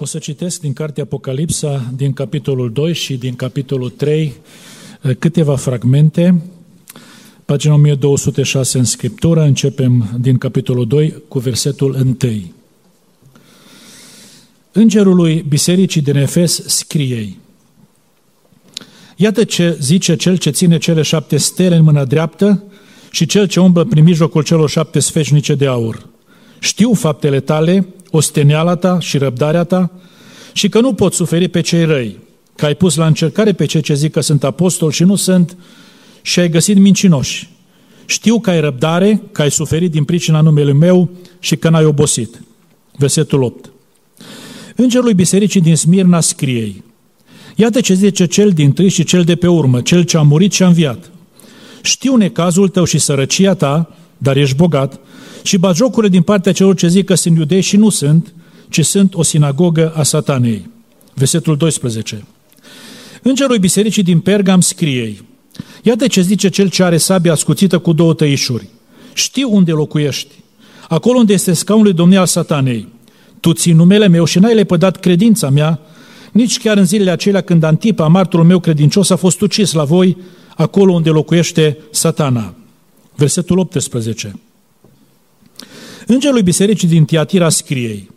O să citesc din cartea Apocalipsa, din capitolul 2 și din capitolul 3, eh, câteva fragmente. Pagina 1206 în Scriptură, începem din capitolul 2 cu versetul 1. Îngerului Bisericii din Efes scrie Iată ce zice cel ce ține cele șapte stele în mâna dreaptă și cel ce umblă prin mijlocul celor șapte sfecnice de aur. Știu faptele tale, osteneala ta și răbdarea ta și că nu pot suferi pe cei răi, că ai pus la încercare pe cei ce zic că sunt apostoli și nu sunt și ai găsit mincinoși. Știu că ai răbdare, că ai suferit din pricina numelui meu și că n-ai obosit. Versetul 8. Îngerul Bisericii din Smirna scriei, Iată ce zice cel din tâi și cel de pe urmă, cel ce a murit și a înviat. Știu necazul tău și sărăcia ta, dar ești bogat, și bajocurile din partea celor ce zic că sunt iudei și nu sunt, ci sunt o sinagogă a satanei. Versetul 12. Îngerul bisericii din Pergam scriei, Iată ce zice cel ce are sabia ascuțită cu două tăișuri. Știu unde locuiești, acolo unde este scaunul lui domnia al satanei. Tu ții numele meu și n-ai lepădat credința mea, nici chiar în zilele acelea când Antipa, marturul meu credincios, a fost ucis la voi, acolo unde locuiește satana. Versetul 18. Îngerul bisericii din Tiatira scriei,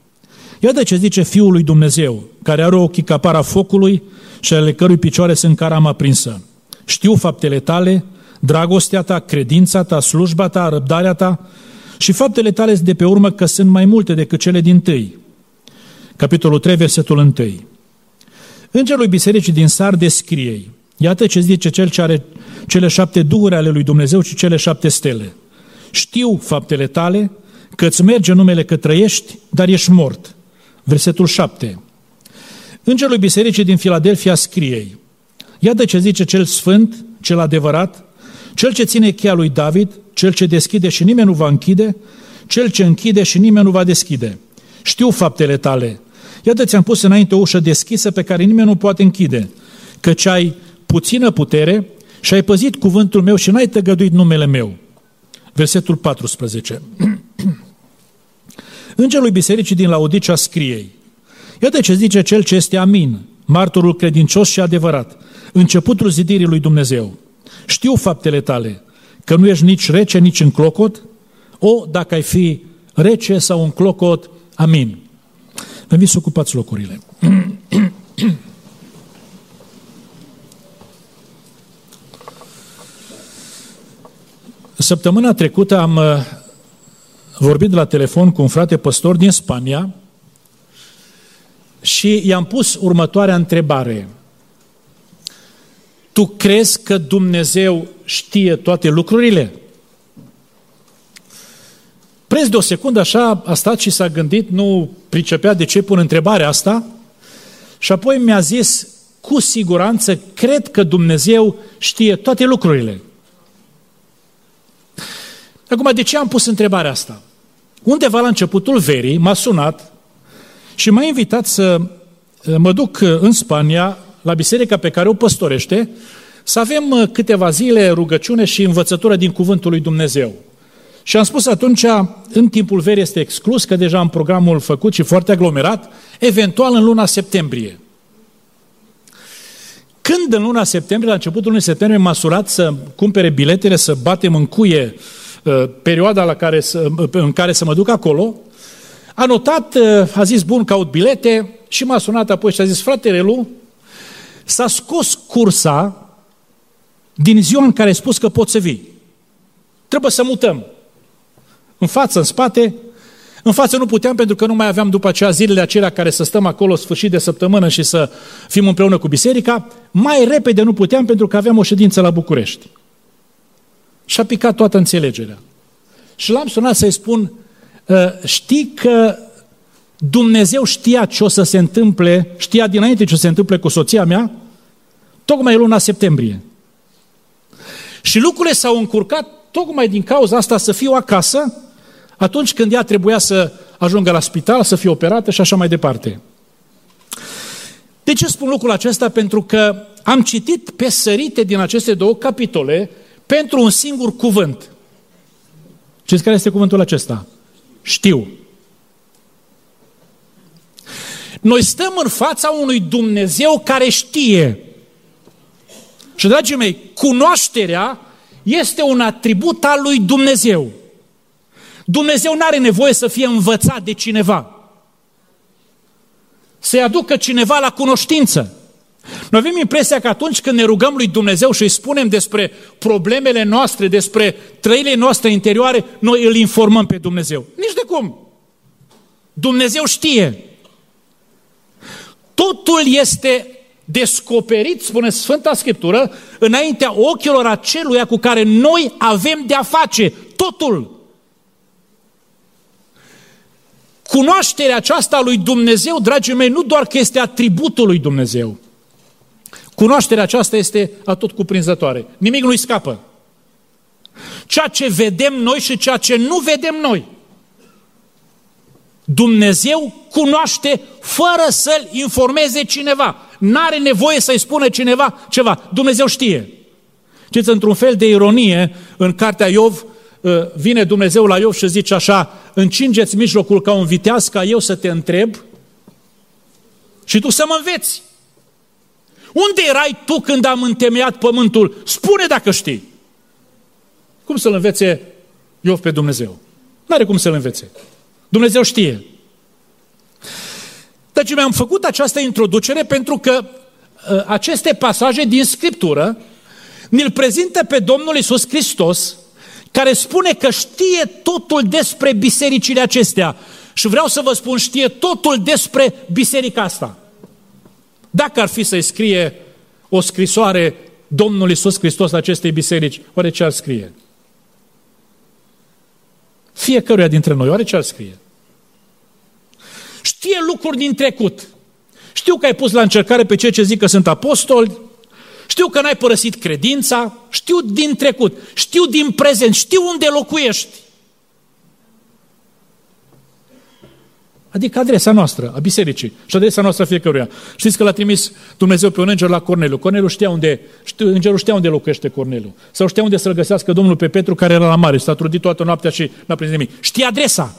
Iată ce zice Fiul lui Dumnezeu, care are ochii ca para focului și ale cărui picioare sunt carama prinsă. Știu faptele tale, dragostea ta, credința ta, slujba ta, răbdarea ta și faptele tale de pe urmă că sunt mai multe decât cele din tâi. Capitolul 3, versetul 1. Îngerul bisericii din Sar descrie, iată ce zice cel ce are cele șapte duhuri ale lui Dumnezeu și cele șapte stele. Știu faptele tale, că îți merge numele că trăiești, dar ești mort. Versetul 7. Îngerul bisericii din Filadelfia scrie, iată ce zice cel sfânt, cel adevărat, cel ce ține cheia lui David, cel ce deschide și nimeni nu va închide, cel ce închide și nimeni nu va deschide. Știu faptele tale. Iată ți-am pus înainte o ușă deschisă pe care nimeni nu poate închide, căci ai puțină putere și ai păzit cuvântul meu și n-ai tăgăduit numele meu. Versetul 14. Îngerul bisericii din Laodicea scriei, Iată ce zice cel ce este amin, martorul credincios și adevărat, începutul zidirii lui Dumnezeu. Știu faptele tale, că nu ești nici rece, nici în clocot, o, dacă ai fi rece sau în clocot, amin. Vă să ocupați locurile. Săptămâna trecută am uh, vorbit la telefon cu un frate păstor din Spania și i-am pus următoarea întrebare. Tu crezi că Dumnezeu știe toate lucrurile? Preț de o secundă așa a stat și s-a gândit, nu pricepea de ce pun întrebarea asta, și apoi mi-a zis, cu siguranță, cred că Dumnezeu știe toate lucrurile. Acum, de ce am pus întrebarea asta? Undeva la începutul verii m-a sunat și m-a invitat să uh, mă duc uh, în Spania, la biserica pe care o păstorește, să avem uh, câteva zile rugăciune și învățătură din Cuvântul lui Dumnezeu. Și am spus atunci, în timpul verii este exclus, că deja am programul făcut și foarte aglomerat, eventual în luna septembrie. Când în luna septembrie, la începutul lunii septembrie, m-a surat să cumpere biletele, să batem în cuie uh, perioada la care să, uh, în care să mă duc acolo, a notat, uh, a zis, bun, caut bilete și m-a sunat apoi și a zis, frate Relu, s-a scos cursa din ziua în care ai spus că poți să vii. Trebuie să mutăm. În față, în spate. În față nu puteam pentru că nu mai aveam după aceea zilele acelea care să stăm acolo sfârșit de săptămână și să fim împreună cu biserica. Mai repede nu puteam pentru că aveam o ședință la București. Și a picat toată înțelegerea. Și l-am sunat să-i spun, ă, știi că Dumnezeu știa ce o să se întâmple, știa dinainte ce o să se întâmple cu soția mea, tocmai luna septembrie. Și lucrurile s-au încurcat tocmai din cauza asta să fiu acasă atunci când ea trebuia să ajungă la spital, să fie operată și așa mai departe. De ce spun lucrul acesta? Pentru că am citit pe sărite din aceste două capitole pentru un singur cuvânt. Știți care este cuvântul acesta? Știu. Noi stăm în fața unui Dumnezeu care știe. Și, dragii mei, cunoașterea este un atribut al lui Dumnezeu. Dumnezeu nu are nevoie să fie învățat de cineva. Să-i aducă cineva la cunoștință. Noi avem impresia că atunci când ne rugăm lui Dumnezeu și îi spunem despre problemele noastre, despre trăile noastre interioare, noi îl informăm pe Dumnezeu. Nici de cum. Dumnezeu știe. Totul este descoperit, spune Sfânta Scriptură, înaintea ochilor aceluia cu care noi avem de-a face. Totul. Cunoașterea aceasta lui Dumnezeu, dragii mei, nu doar că este atributul lui Dumnezeu. Cunoașterea aceasta este atot cuprinzătoare. Nimic nu-i scapă. Ceea ce vedem noi și ceea ce nu vedem noi. Dumnezeu cunoaște fără să-l informeze cineva. N-are nevoie să-i spună cineva ceva. Dumnezeu știe. Știți, într-un fel de ironie, în cartea Iov, uh, vine Dumnezeu la Iov și zice așa, încingeți mijlocul ca un viteaz ca eu să te întreb și tu să mă înveți. Unde erai tu când am întemeiat pământul? Spune dacă știi. Cum să-l învețe Iov pe Dumnezeu? Nu are cum să-l învețe. Dumnezeu știe. Deci mi-am făcut această introducere pentru că uh, aceste pasaje din Scriptură ne-l prezintă pe Domnul Isus Hristos, care spune că știe totul despre bisericile acestea. Și vreau să vă spun, știe totul despre biserica asta. Dacă ar fi să-i scrie o scrisoare Domnul Isus Hristos acestei biserici, oare ce ar scrie? Fiecăruia dintre noi, oare ce ar scrie? Știe lucruri din trecut. Știu că ai pus la încercare pe cei ce zic că sunt apostoli, știu că n-ai părăsit credința, știu din trecut, știu din prezent, știu unde locuiești. Adică adresa noastră, a bisericii și adresa noastră fiecăruia. Știți că l-a trimis Dumnezeu pe un înger la Corneliu. Corneliu știa unde, știu, îngerul știa unde locuiește Corneliu. Sau știa unde să-l găsească Domnul pe Petru care era la mare și s-a trudit toată noaptea și n-a prins nimic. Știa adresa.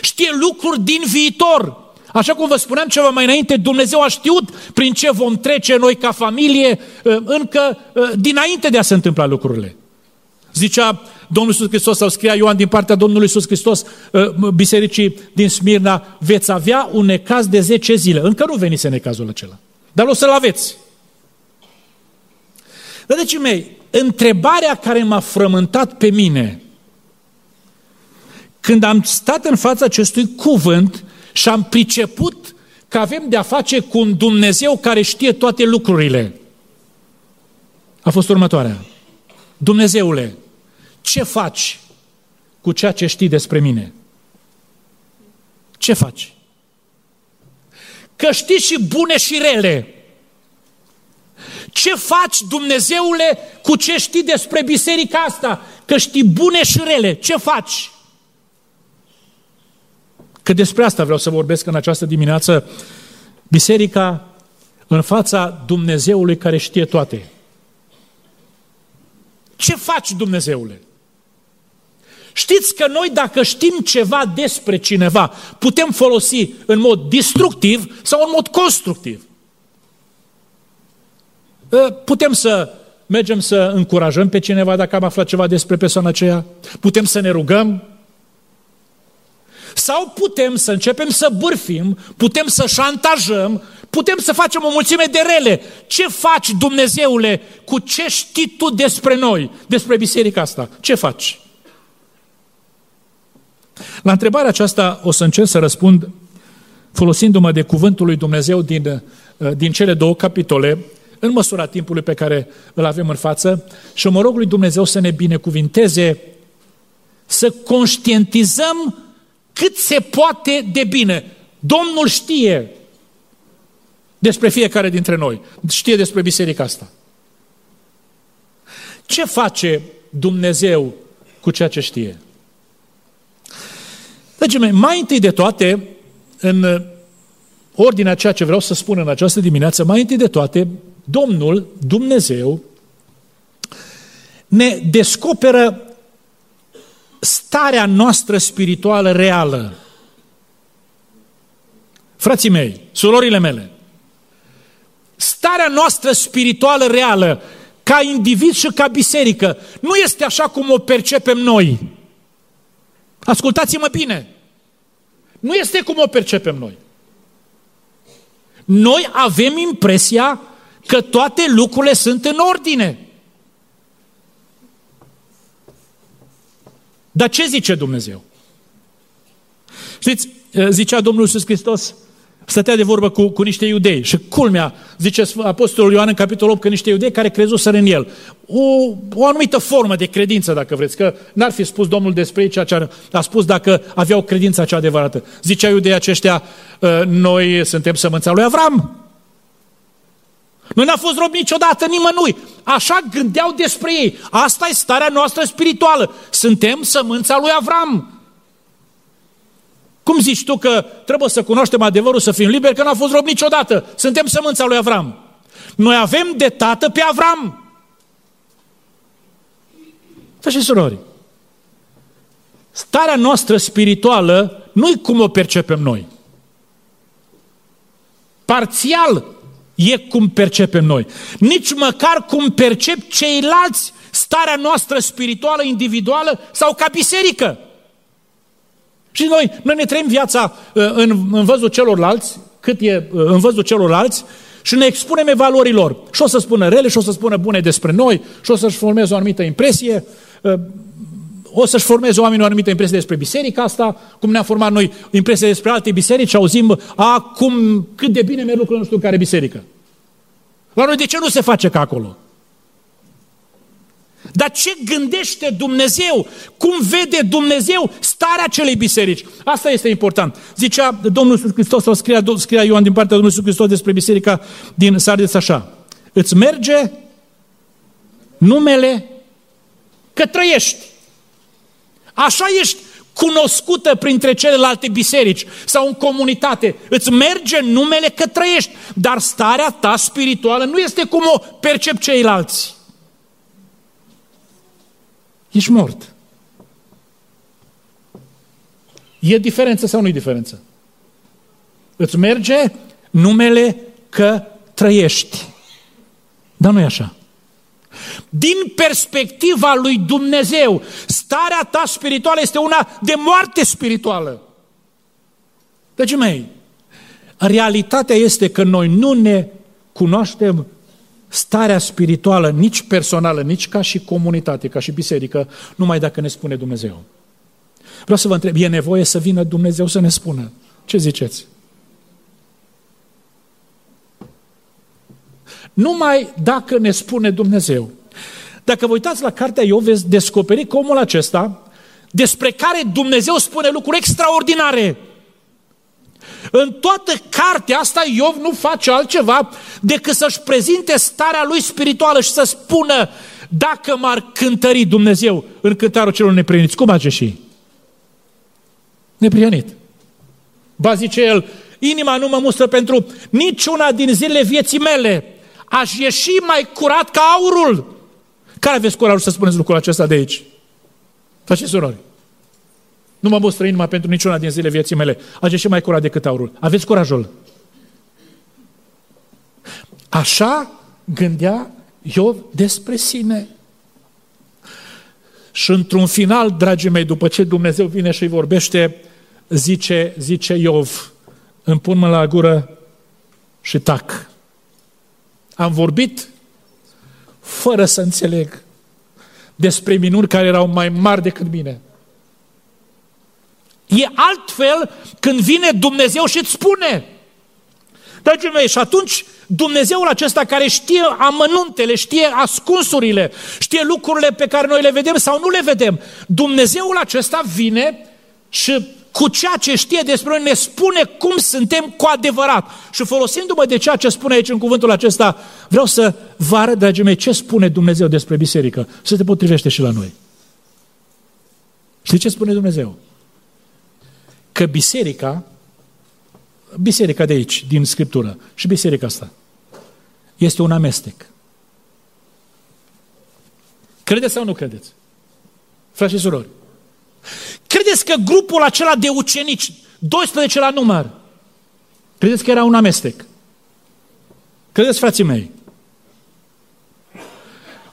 Știe lucruri din viitor. Așa cum vă spuneam ceva mai înainte, Dumnezeu a știut prin ce vom trece noi ca familie ă, încă ă, dinainte de a se întâmpla lucrurile. Zicea Domnul Iisus Hristos sau scria Ioan din partea Domnului Iisus Hristos ă, bisericii din Smirna, veți avea un necaz de 10 zile. Încă nu venise necazul acela, dar o să-l aveți. Dar deci mei, întrebarea care m-a frământat pe mine când am stat în fața acestui cuvânt și am priceput că avem de-a face cu un Dumnezeu care știe toate lucrurile, a fost următoarea. Dumnezeule, ce faci cu ceea ce știi despre mine? Ce faci? Că știi și bune și rele. Ce faci, Dumnezeule, cu ce știi despre biserica asta? Că știi bune și rele. Ce faci? Că despre asta vreau să vorbesc în această dimineață. Biserica în fața Dumnezeului care știe toate. Ce faci, Dumnezeule? Știți că noi, dacă știm ceva despre cineva, putem folosi în mod destructiv sau în mod constructiv. Ă, putem să mergem să încurajăm pe cineva dacă am aflat ceva despre persoana aceea, putem să ne rugăm, sau putem să începem să bârfim, putem să șantajăm, putem să facem o mulțime de rele. Ce faci, Dumnezeule, cu ce știi tu despre noi, despre biserica asta? Ce faci? La întrebarea aceasta o să încerc să răspund folosindu-mă de cuvântul lui Dumnezeu din, uh, din cele două capitole, în măsura timpului pe care îl avem în față și mă rog lui Dumnezeu să ne binecuvinteze, să conștientizăm cât se poate de bine. Domnul știe despre fiecare dintre noi. Știe despre biserica asta. Ce face Dumnezeu cu ceea ce știe? Dragii mei, mai întâi de toate, în ordinea ceea ce vreau să spun în această dimineață, mai întâi de toate, Domnul, Dumnezeu, ne descoperă starea noastră spirituală reală. Frații mei, surorile mele, starea noastră spirituală reală, ca individ și ca biserică, nu este așa cum o percepem noi. Ascultați-mă bine! Nu este cum o percepem noi. Noi avem impresia că toate lucrurile sunt în ordine. Dar ce zice Dumnezeu? Știți, zicea Domnul Iisus Hristos, stătea de vorbă cu, cu niște iudei și culmea, zice Apostolul Ioan în capitolul 8, că niște iudei care crezuseră în el. O, o anumită formă de credință, dacă vreți, că n-ar fi spus Domnul despre ei ceea ce a spus dacă aveau credința cea adevărată. Zicea iudei aceștia, ă, noi suntem sămânța lui Avram. Noi n-a fost rob niciodată nimănui. Așa gândeau despre ei. Asta e starea noastră spirituală. Suntem sămânța lui Avram. Cum zici tu că trebuie să cunoaștem adevărul, să fim liberi, că n-a fost rob niciodată? Suntem sămânța lui Avram. Noi avem de tată pe Avram. Frate și surori, starea noastră spirituală nu-i cum o percepem noi. Parțial e cum percepem noi. Nici măcar cum percep ceilalți starea noastră spirituală, individuală sau ca biserică. Și noi, noi ne trăim viața uh, în, în văzul celorlalți, cât e uh, în văzul celorlalți, și ne expunem valorilor. Și o să spună rele, și o să spună bune despre noi, și o să-și formeze o anumită impresie, uh, o să-și formeze oamenii o anumită impresie despre biserica asta, cum ne-am format noi impresie despre alte biserici, auzim, acum cât de bine merg lucrurile nu știu care biserică. La noi de ce nu se face ca acolo? Dar ce gândește Dumnezeu? Cum vede Dumnezeu starea acelei biserici? Asta este important. Zicea Domnul Iisus Hristos, sau scria, scria Ioan din partea Domnului Iisus Hristos despre biserica din Sardeț așa. Îți merge numele că trăiești. Așa ești cunoscută printre celelalte biserici sau în comunitate. Îți merge numele că trăiești, dar starea ta spirituală nu este cum o percep ceilalți. Ești mort. E diferență sau nu e diferență? Îți merge numele că trăiești. Dar nu e așa. Din perspectiva lui Dumnezeu, starea ta spirituală este una de moarte spirituală. Dragii mei, realitatea este că noi nu ne cunoaștem starea spirituală, nici personală, nici ca și comunitate, ca și biserică, numai dacă ne spune Dumnezeu. Vreau să vă întreb, e nevoie să vină Dumnezeu să ne spună? Ce ziceți? Numai dacă ne spune Dumnezeu. Dacă vă uitați la cartea Iov, veți descoperi că omul acesta, despre care Dumnezeu spune lucruri extraordinare, în toată cartea asta Iov nu face altceva decât să-și prezinte starea lui spirituală și să spună dacă m-ar cântări Dumnezeu în cântarul celor neprieniți, cum face și? Neprienit. Ba zice el, inima nu mă mustră pentru niciuna din zilele vieții mele. Aș ieși mai curat ca aurul. Care aveți curajul să spuneți lucrul acesta de aici? Faceți surori. Nu mă mustră inima pentru niciuna din zile vieții mele. Age și mai curat decât aurul. Aveți curajul. Așa gândea Iov despre sine. Și într-un final, dragii mei, după ce Dumnezeu vine și îi vorbește, zice, zice Iov, îmi pun mâna la gură și tac. Am vorbit fără să înțeleg despre minuni care erau mai mari decât mine. E altfel când vine Dumnezeu și îți spune. Dragii mei, și atunci Dumnezeul acesta care știe amănuntele, știe ascunsurile, știe lucrurile pe care noi le vedem sau nu le vedem, Dumnezeul acesta vine și cu ceea ce știe despre noi ne spune cum suntem cu adevărat. Și folosindu-mă de ceea ce spune aici în cuvântul acesta, vreau să vă arăt, dragii mei, ce spune Dumnezeu despre biserică. Să se potrivește și la noi. Știi ce spune Dumnezeu? Că biserica, biserica de aici, din Scriptură, și biserica asta, este un amestec. Credeți sau nu credeți? Frați și surori. Credeți că grupul acela de ucenici, 12 la număr, Credeți că era un amestec? Credeți, frații mei?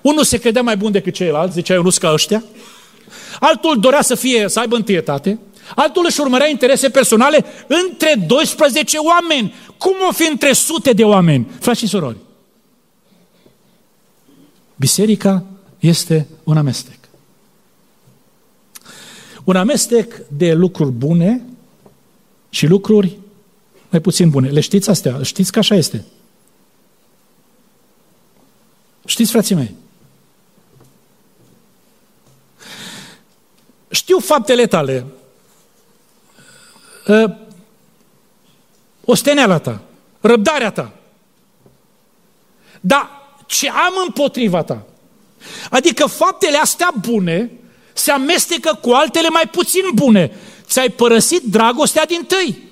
Unul se credea mai bun decât ceilalți, zicea eu nu ca ăștia. Altul dorea să fie, să aibă întâietate. Altul își urmărea interese personale între 12 oameni. Cum o fi între sute de oameni? Frați și surori. Biserica este un amestec. Un amestec de lucruri bune și lucruri mai puțin bune. Le știți astea? Știți că așa este. Știți, frații mei? Știu faptele tale. Ă, osteneala ta, răbdarea ta. Dar ce am împotriva ta? Adică faptele astea bune se amestecă cu altele mai puțin bune. Ți-ai părăsit dragostea din tâi.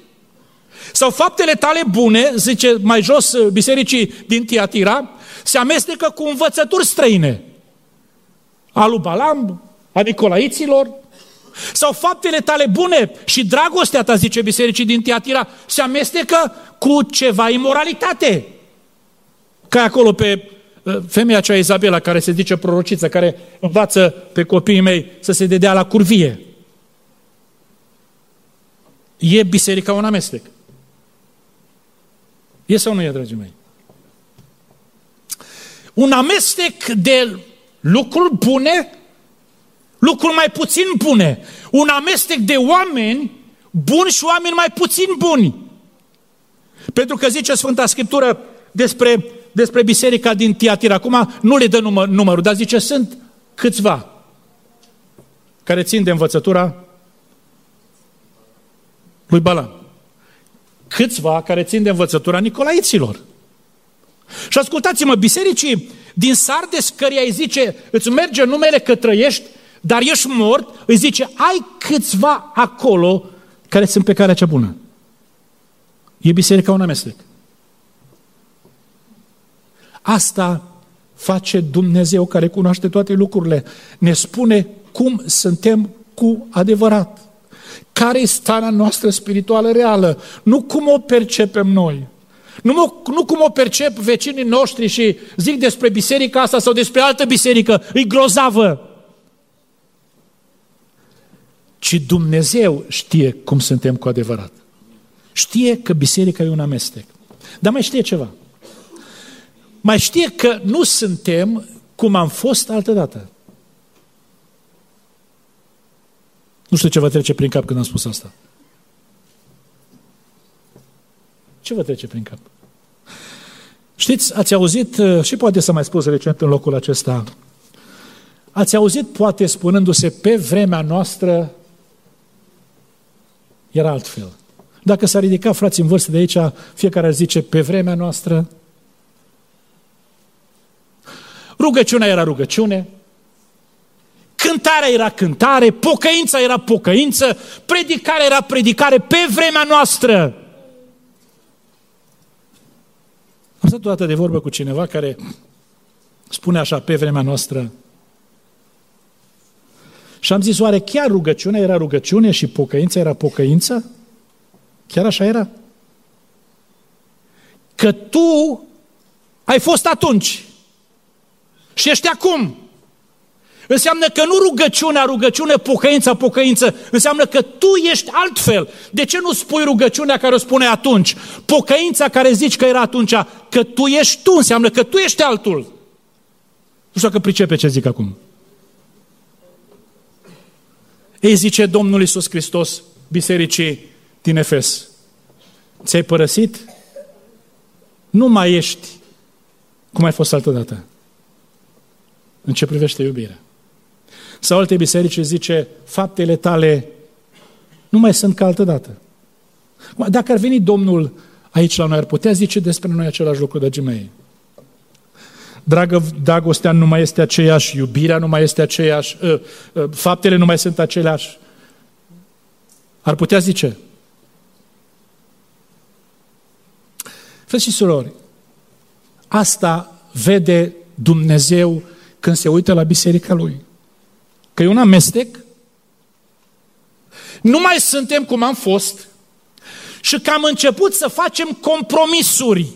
Sau faptele tale bune, zice mai jos uh, bisericii din Tiatira, se amestecă cu învățături străine. A lui Balam, a Nicolaiților, sau faptele tale bune și dragostea ta, zice bisericii din Tiatira, se amestecă cu ceva imoralitate. Ca acolo pe uh, femeia cea Izabela, care se zice prorociță, care învață pe copiii mei să se dedea la curvie. E biserica un amestec. E sau nu e, dragii mei? Un amestec de lucruri bune, lucruri mai puțin bune. Un amestec de oameni buni și oameni mai puțin buni. Pentru că zice Sfânta Scriptură despre, despre biserica din Tiatira. Acum nu le dă număr, numărul, dar zice sunt câțiva care țin de învățătura lui Balan câțiva care țin de învățătura Nicolaiților. Și ascultați-mă, bisericii din Sardes, căreia îi zice, îți merge numele că trăiești, dar ești mort, îi zice, ai câțiva acolo care sunt pe calea cea bună. E biserica un amestec. Asta face Dumnezeu care cunoaște toate lucrurile. Ne spune cum suntem cu adevărat. Care e starea noastră spirituală reală? Nu cum o percepem noi. Nu, nu cum o percep vecinii noștri și zic despre biserica asta sau despre altă biserică, e grozavă. Ci Dumnezeu știe cum suntem cu adevărat. Știe că biserica e un amestec. Dar mai știe ceva. Mai știe că nu suntem cum am fost altădată. Nu știu ce vă trece prin cap când am spus asta. Ce vă trece prin cap? Știți, ați auzit, uh, și poate să mai spus recent în locul acesta, ați auzit, poate, spunându-se, pe vremea noastră era altfel. Dacă s-ar ridica frații în vârstă de aici, fiecare ar zice, pe vremea noastră, rugăciunea era rugăciune, Cântarea era cântare, pocăința era pocăință, predicarea era predicare pe vremea noastră. Am stat o dată de vorbă cu cineva care spune așa, pe vremea noastră. Și am zis, oare chiar rugăciunea era rugăciune și pocăința era pocăință? Chiar așa era? Că tu ai fost atunci și ești acum. Înseamnă că nu rugăciunea, rugăciune, pocăința, pocăință. Înseamnă că tu ești altfel. De ce nu spui rugăciunea care o spune atunci? Pocăința care zici că era atunci, că tu ești tu, înseamnă că tu ești altul. Nu știu dacă pricepe ce zic acum. Ei zice Domnul Iisus Hristos bisericii din Efes. Ți-ai părăsit? Nu mai ești cum ai fost altădată. În ce privește iubirea. Sau alte biserici zice, faptele tale nu mai sunt ca altă dată. Dacă ar veni Domnul aici la noi, ar putea zice despre noi același lucru, de mei. Dragă, dragostea nu mai este aceeași, iubirea nu mai este aceeași, uh, uh, faptele nu mai sunt aceleași. Ar putea zice. Frăți și surori, asta vede Dumnezeu când se uită la biserica Lui. Că e un amestec. Nu mai suntem cum am fost și că am început să facem compromisuri.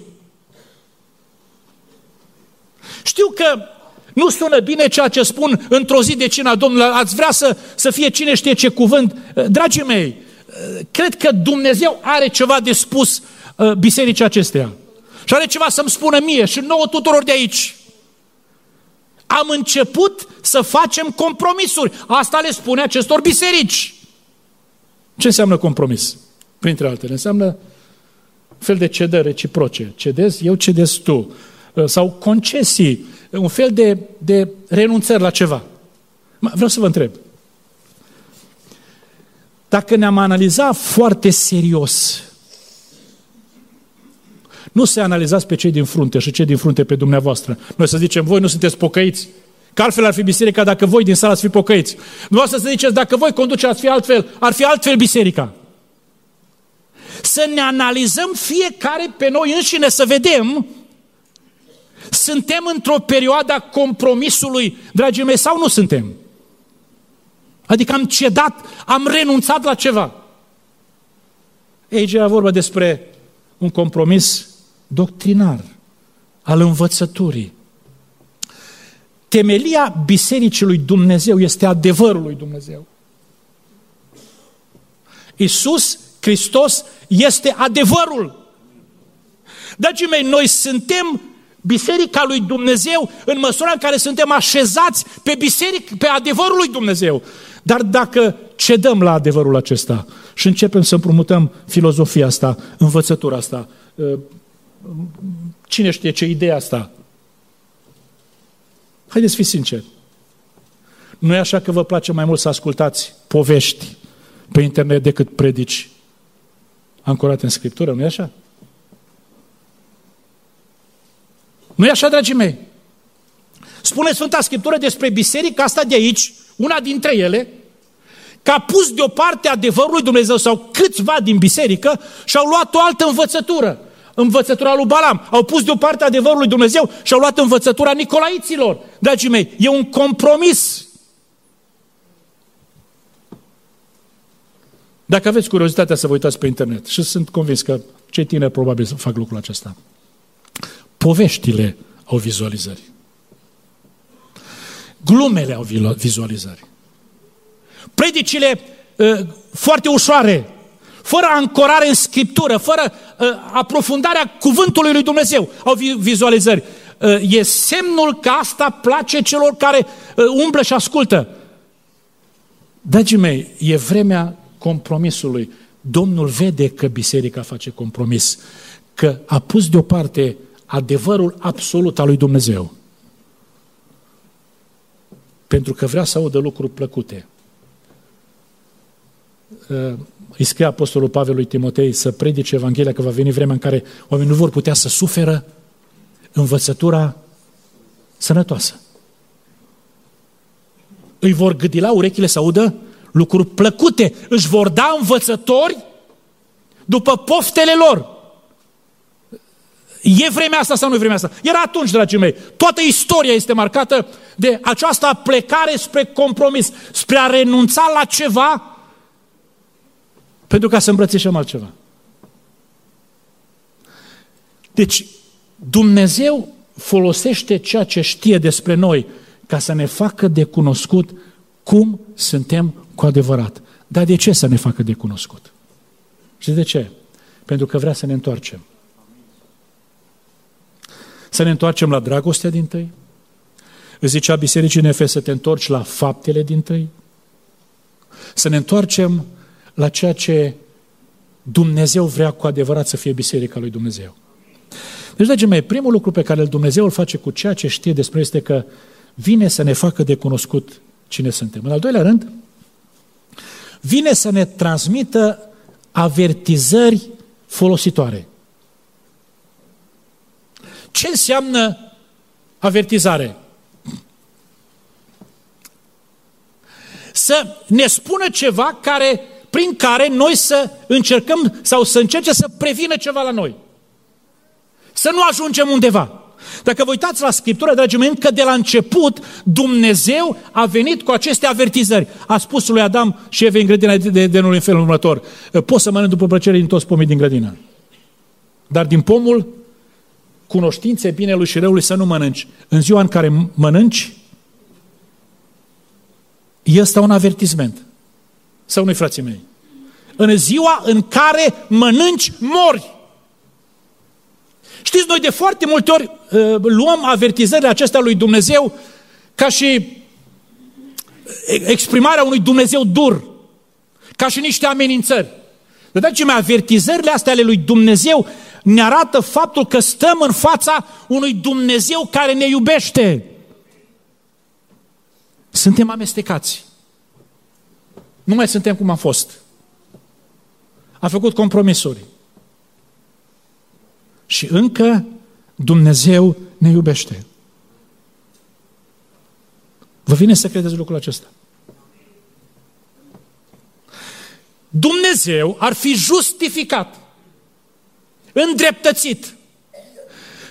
Știu că nu sună bine ceea ce spun într-o zi de cina Domnului, ați vrea să, să fie cine știe ce cuvânt. Dragii mei, cred că Dumnezeu are ceva de spus uh, bisericii acesteia. Și are ceva să-mi spună mie și nouă tuturor de aici. Am început să facem compromisuri. Asta le spune acestor biserici. Ce înseamnă compromis? Printre altele, înseamnă fel de cedări reciproce. Cedezi, eu cedez tu. Uh, sau concesii, un fel de, de renunțări la ceva. Vreau să vă întreb. Dacă ne-am analizat foarte serios, nu se analizați pe cei din frunte și cei din frunte pe dumneavoastră. Noi să zicem, voi nu sunteți pocăiți. Că altfel ar fi biserica dacă voi din sală ați fi pocăiți. Nu să ziceți, dacă voi conduce ați fi altfel, ar fi altfel biserica. Să ne analizăm fiecare pe noi înșine, să vedem suntem într-o perioadă a compromisului, dragii mei, sau nu suntem? Adică am cedat, am renunțat la ceva. Aici era vorba despre un compromis doctrinar al învățăturii. Temelia Bisericii lui Dumnezeu este adevărul lui Dumnezeu. Iisus Hristos este adevărul. Dragii mei, noi suntem Biserica lui Dumnezeu în măsura în care suntem așezați pe biseric, pe adevărul lui Dumnezeu. Dar dacă cedăm la adevărul acesta și începem să împrumutăm filozofia asta, învățătura asta, ă, cine știe ce idee asta, haideți fi sinceri. Nu e așa că vă place mai mult să ascultați povești pe internet decât predici ancorate în Scriptură, nu e așa? Nu e așa, dragii mei? Spune Sfânta Scriptură despre biserica asta de aici, una dintre ele, că a pus deoparte adevărul lui Dumnezeu sau câțiva din biserică și au luat o altă învățătură. Învățătura lui Balam. Au pus deoparte adevărul lui Dumnezeu și au luat învățătura Nicolaiților. Dragii mei, e un compromis. Dacă aveți curiozitatea să vă uitați pe internet, și sunt convins că cei tineri probabil să fac lucrul acesta, Poveștile au vizualizări. Glumele au vizualizări. Predicile uh, foarte ușoare, fără ancorare în Scriptură, fără uh, aprofundarea cuvântului lui Dumnezeu, au vizualizări. Uh, e semnul că asta place celor care uh, umblă și ascultă. Dragii mei, e vremea compromisului. Domnul vede că biserica face compromis, că a pus deoparte adevărul absolut al lui Dumnezeu. Pentru că vrea să audă lucruri plăcute. Uh, îi scrie Apostolul Pavel lui Timotei să predice Evanghelia că va veni vremea în care oamenii nu vor putea să suferă învățătura sănătoasă. Îi vor gâdila urechile să audă lucruri plăcute. Își vor da învățători după poftele lor. E vremea asta sau nu e vremea asta? Era atunci, dragii mei. Toată istoria este marcată de această plecare spre compromis, spre a renunța la ceva pentru ca să îmbrățișăm altceva. Deci, Dumnezeu folosește ceea ce știe despre noi ca să ne facă de cunoscut cum suntem cu adevărat. Dar de ce să ne facă de cunoscut? Și de ce? Pentru că vrea să ne întoarcem. Să ne întoarcem la dragostea din tăi? Îți zicea bisericii în să te întorci la faptele din tăi? Să ne întoarcem la ceea ce Dumnezeu vrea cu adevărat să fie biserica lui Dumnezeu. Deci, dragii mei, primul lucru pe care Dumnezeu îl face cu ceea ce știe despre este că vine să ne facă de cunoscut cine suntem. În al doilea rând, vine să ne transmită avertizări folositoare. Ce înseamnă avertizare? Să ne spună ceva care, prin care noi să încercăm sau să încerce să prevină ceva la noi. Să nu ajungem undeva. Dacă vă uitați la Scriptură, dragii mei, încă de la început Dumnezeu a venit cu aceste avertizări. A spus lui Adam și Eve în grădina de, de, de în felul următor. Poți să mănânci după plăcere din toți pomii din grădină. Dar din pomul cunoștințe binelui și răului să nu mănânci. În ziua în care mănânci, este un avertisment. Sau nu frații mei? În ziua în care mănânci, mori. Știți, noi de foarte multe ori uh, luăm avertizările acestea lui Dumnezeu ca și exprimarea unui Dumnezeu dur, ca și niște amenințări. Dar ce mai avertizările astea ale lui Dumnezeu ne arată faptul că stăm în fața unui Dumnezeu care ne iubește. Suntem amestecați. Nu mai suntem cum am fost. A făcut compromisuri. Și încă Dumnezeu ne iubește. Vă vine să credeți lucrul acesta? Dumnezeu ar fi justificat, îndreptățit,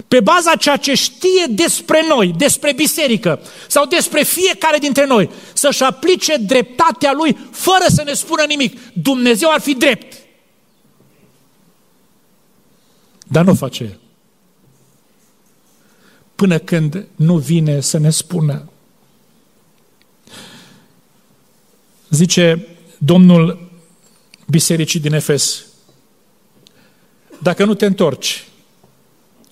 pe baza ceea ce știe despre noi, despre biserică sau despre fiecare dintre noi, să-și aplice dreptatea lui fără să ne spună nimic. Dumnezeu ar fi drept. Dar nu face el. Până când nu vine să ne spună. Zice Domnul Bisericii din Efes, dacă nu te întorci,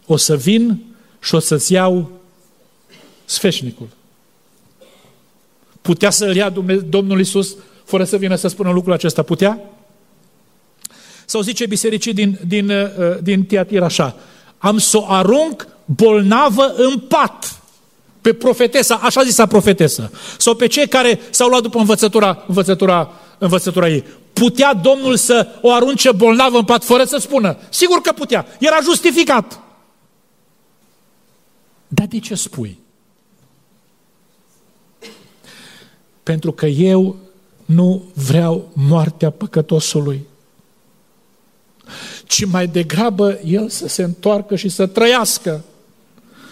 o să vin și o să-ți iau sfeșnicul. Putea să-l ia Domnul Isus fără să vină să spună lucrul acesta? Putea? Sau zice bisericii din, din, uh, din Tiatir așa, am să o arunc bolnavă în pat pe profetesa, așa zisa profetesă, sau pe cei care s-au luat după învățătura, învățătura, învățătura ei. Putea Domnul să o arunce bolnavă în pat fără să spună? Sigur că putea. Era justificat. Dar de ce spui? Pentru că eu nu vreau moartea păcătosului, ci mai degrabă el să se întoarcă și să trăiască.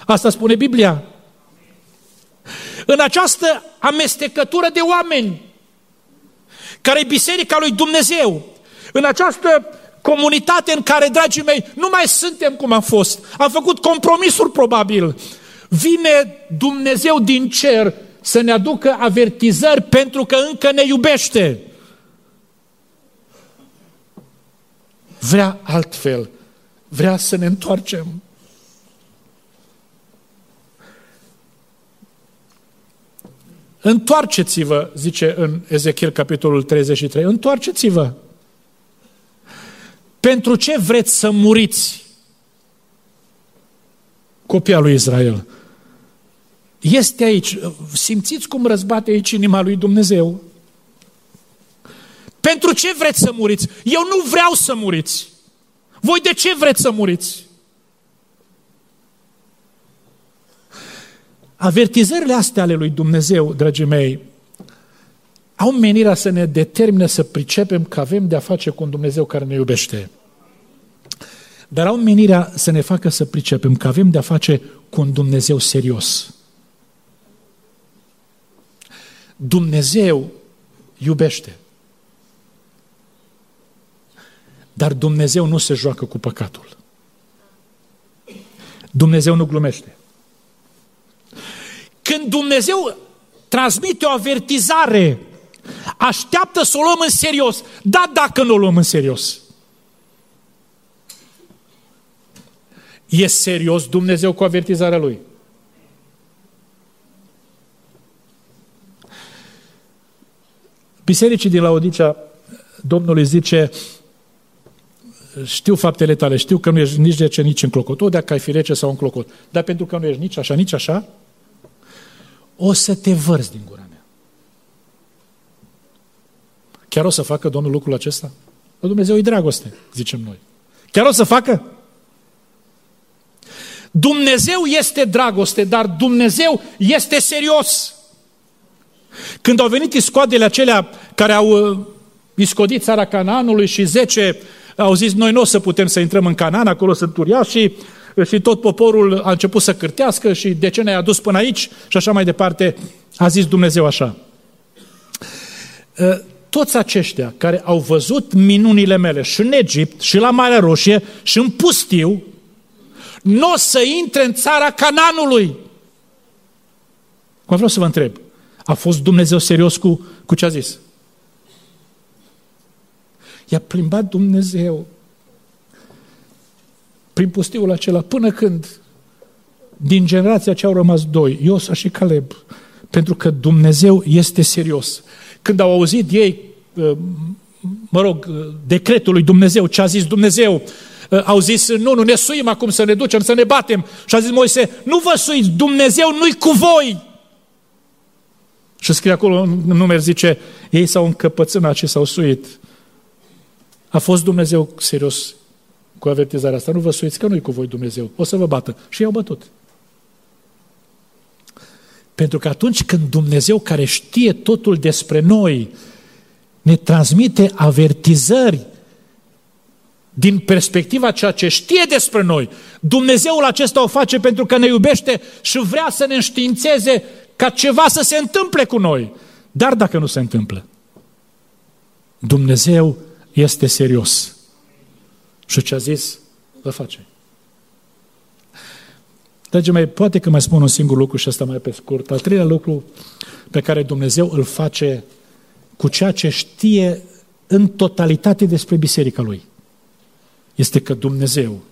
Asta spune Biblia. În această amestecătură de oameni, care e Biserica lui Dumnezeu, în această comunitate în care, dragii mei, nu mai suntem cum am fost. Am făcut compromisuri probabil. Vine Dumnezeu din cer să ne aducă avertizări pentru că încă ne iubește. Vrea altfel. Vrea să ne întoarcem. Întoarceți-vă, zice în Ezechiel capitolul 33, întoarceți-vă. Pentru ce vreți să muriți? Copia lui Israel. Este aici. Simțiți cum răzbate aici inima lui Dumnezeu. Pentru ce vreți să muriți? Eu nu vreau să muriți. Voi de ce vreți să muriți? Avertizările astea ale lui Dumnezeu, dragii mei, au menirea să ne determine să pricepem că avem de-a face cu un Dumnezeu care ne iubește. Dar au menirea să ne facă să pricepem că avem de-a face cu un Dumnezeu serios. Dumnezeu iubește. Dar Dumnezeu nu se joacă cu păcatul. Dumnezeu nu glumește. Când Dumnezeu transmite o avertizare, așteaptă să o luăm în serios. Da, dacă nu o luăm în serios. E serios Dumnezeu cu avertizarea Lui. Bisericii din Laodicea, Domnul îi zice, știu faptele tale, știu că nu ești nici de ce, nici în clocot, dacă ai fi rece sau în clocot, dar pentru că nu ești nici așa, nici așa, o să te vărzi din gura mea. Chiar o să facă Domnul lucrul acesta? Dumnezeu e dragoste, zicem noi. Chiar o să facă? Dumnezeu este dragoste, dar Dumnezeu este serios. Când au venit iscoadele acelea care au uh, iscodit țara Canaanului și zece au zis, noi nu o să putem să intrăm în Canaan, acolo sunt uriași, și tot poporul a început să cârtească și de ce ne-ai adus până aici și așa mai departe, a zis Dumnezeu așa. Ă, toți aceștia care au văzut minunile mele și în Egipt, și la Marea Roșie, și în pustiu, nu o să intre în țara Cananului. Cum vreau să vă întreb, a fost Dumnezeu serios cu, cu ce a zis? I-a plimbat Dumnezeu prin pustiul acela până când din generația ce au rămas doi, Iosa și Caleb, pentru că Dumnezeu este serios. Când au auzit ei, uh, mă rog, uh, decretul lui Dumnezeu, ce a zis Dumnezeu, uh, au zis, nu, nu ne suim acum să ne ducem, să ne batem. Și a zis Moise, nu vă suiți, Dumnezeu nu-i cu voi. Și scrie acolo în numer, zice, ei s-au încăpățânat și s-au suit. A fost Dumnezeu serios cu avertizarea asta. Nu vă suiți că nu-i cu voi Dumnezeu. O să vă bată. Și i-au bătut. Pentru că atunci când Dumnezeu care știe totul despre noi ne transmite avertizări din perspectiva ceea ce știe despre noi, Dumnezeul acesta o face pentru că ne iubește și vrea să ne înștiințeze ca ceva să se întâmple cu noi. Dar dacă nu se întâmplă, Dumnezeu este serios. Și ce a zis, vă face. Dragii mei, poate că mai spun un singur lucru și asta mai pe scurt. Al treilea lucru pe care Dumnezeu îl face cu ceea ce știe în totalitate despre biserica Lui, este că Dumnezeu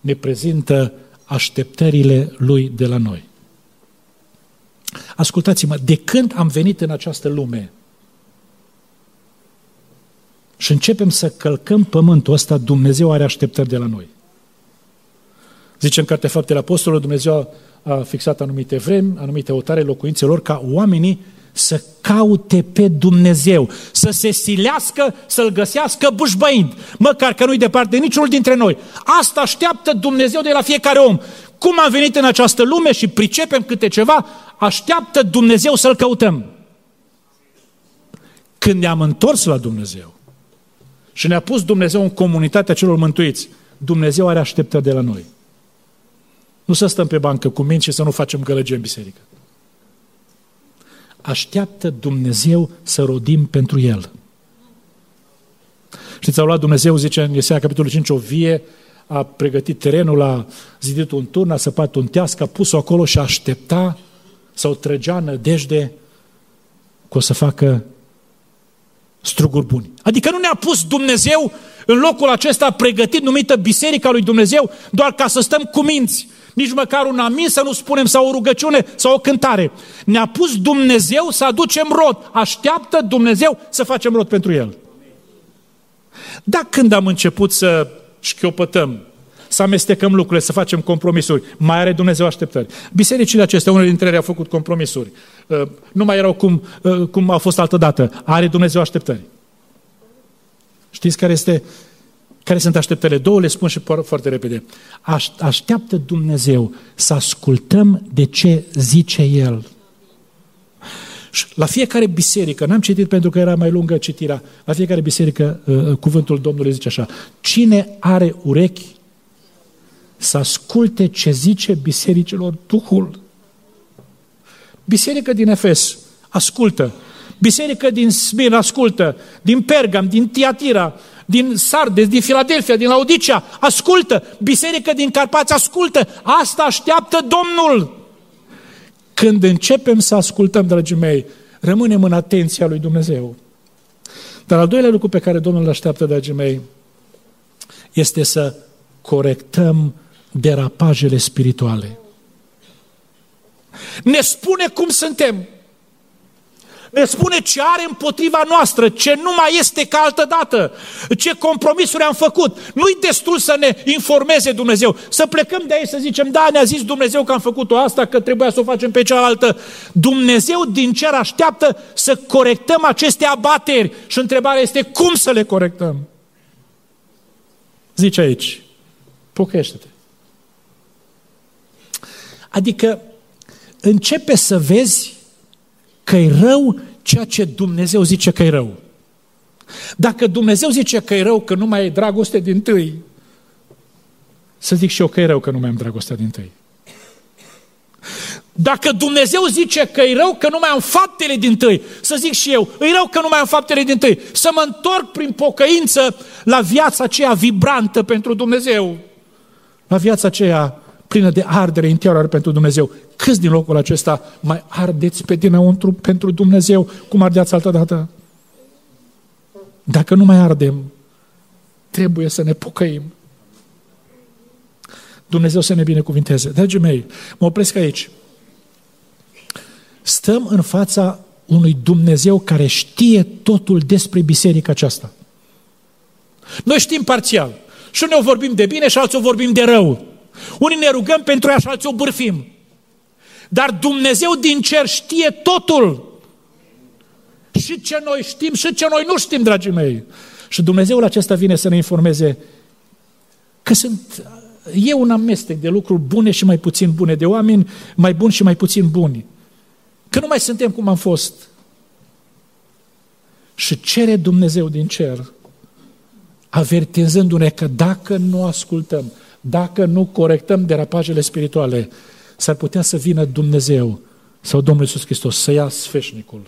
ne prezintă așteptările Lui de la noi. Ascultați-mă, de când am venit în această lume și începem să călcăm pământul ăsta, Dumnezeu are așteptări de la noi. Zice în Cartea Faptele Apostolului, Dumnezeu a fixat anumite vremi, anumite otare locuințelor, ca oamenii să caute pe Dumnezeu, să se silească, să-L găsească bușbăind, măcar că nu-i departe niciunul dintre noi. Asta așteaptă Dumnezeu de la fiecare om. Cum am venit în această lume și pricepem câte ceva, așteaptă Dumnezeu să-L căutăm. Când ne-am întors la Dumnezeu și ne-a pus Dumnezeu în comunitatea celor mântuiți, Dumnezeu are așteptări de la noi. Nu să stăm pe bancă cu minți și să nu facem gălăgie în biserică. Așteaptă Dumnezeu să rodim pentru El. Știți, au luat Dumnezeu, zice în Iesaia capitolul 5, o vie, a pregătit terenul, a zidit un turn, a săpat un teasc, a pus-o acolo și a aștepta sau trăgea nădejde că o să facă struguri buni. Adică nu ne-a pus Dumnezeu în locul acesta pregătit, numită Biserica lui Dumnezeu, doar ca să stăm cu minți, nici măcar un amin să nu spunem, sau o rugăciune, sau o cântare. Ne-a pus Dumnezeu să aducem rod. Așteaptă Dumnezeu să facem rod pentru El. Dar când am început să șchiopătăm, să amestecăm lucrurile, să facem compromisuri, mai are Dumnezeu așteptări. Bisericile acestea, unele dintre ele au făcut compromisuri. Uh, nu mai erau cum, uh, cum au fost altă dată. Are Dumnezeu așteptări. Știți care este care sunt așteptările? Două le spun și foarte repede. Așteaptă Dumnezeu să ascultăm de ce zice El. La fiecare biserică, n-am citit pentru că era mai lungă citirea, la fiecare biserică uh, uh, cuvântul Domnului zice așa, cine are urechi să asculte ce zice bisericilor Duhul. Biserică din Efes, ascultă. Biserică din Smir, ascultă. Din Pergam, din Tiatira, din Sardes, din Filadelfia, din Laodicea, ascultă! Biserică din Carpați, ascultă! Asta așteaptă Domnul! Când începem să ascultăm, dragii mei, rămânem în atenția lui Dumnezeu. Dar al doilea lucru pe care Domnul îl așteaptă, dragii mei, este să corectăm derapajele spirituale. Ne spune cum suntem ne spune ce are împotriva noastră, ce nu mai este ca altă dată, ce compromisuri am făcut. Nu-i destul să ne informeze Dumnezeu, să plecăm de aici să zicem, da, ne-a zis Dumnezeu că am făcut-o asta, că trebuia să o facem pe cealaltă. Dumnezeu din cer așteaptă să corectăm aceste abateri și întrebarea este cum să le corectăm. Zice aici, pocăiește-te. Adică începe să vezi că e rău ceea ce Dumnezeu zice că e rău. Dacă Dumnezeu zice că e rău, că nu mai e dragoste din tâi, să zic și eu că e rău că nu mai am dragostea din tăi. Dacă Dumnezeu zice că e rău că nu mai am faptele din tăi, să zic și eu, e rău că nu mai am faptele din tăi, să mă întorc prin pocăință la viața aceea vibrantă pentru Dumnezeu, la viața aceea plină de ardere interioară pentru Dumnezeu. Câți din locul acesta mai ardeți pe dinăuntru pentru Dumnezeu, cum ardeați altă dată? Dacă nu mai ardem, trebuie să ne pocăim. Dumnezeu să ne binecuvinteze. Dragii mei, mă opresc aici. Stăm în fața unui Dumnezeu care știe totul despre biserica aceasta. Noi știm parțial. Și unii o vorbim de bine și alții o vorbim de rău. Unii ne rugăm pentru ea și alții o bârfim. Dar Dumnezeu din cer știe totul. Și ce noi știm și ce noi nu știm, dragii mei. Și Dumnezeul acesta vine să ne informeze că sunt, e un amestec de lucruri bune și mai puțin bune, de oameni mai buni și mai puțin buni. Că nu mai suntem cum am fost. Și cere Dumnezeu din cer, avertizându-ne că dacă nu ascultăm, dacă nu corectăm derapajele spirituale, s-ar putea să vină Dumnezeu sau Domnul Iisus Hristos să ia sfeșnicul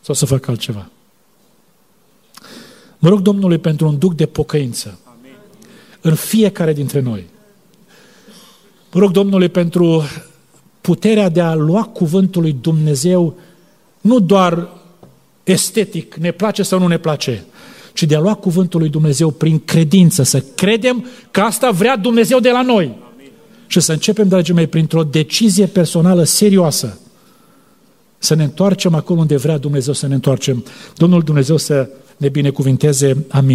sau să facă altceva. Mă rog Domnului pentru un duc de pocăință Amin. în fiecare dintre noi. Mă rog Domnului pentru puterea de a lua cuvântul lui Dumnezeu nu doar estetic, ne place sau nu ne place, ci de a lua cuvântul lui Dumnezeu prin credință, să credem că asta vrea Dumnezeu de la noi. Amin. Și să începem, dragii mei, printr-o decizie personală serioasă, să ne întoarcem acolo unde vrea Dumnezeu să ne întoarcem. Domnul Dumnezeu să ne binecuvinteze. Amin.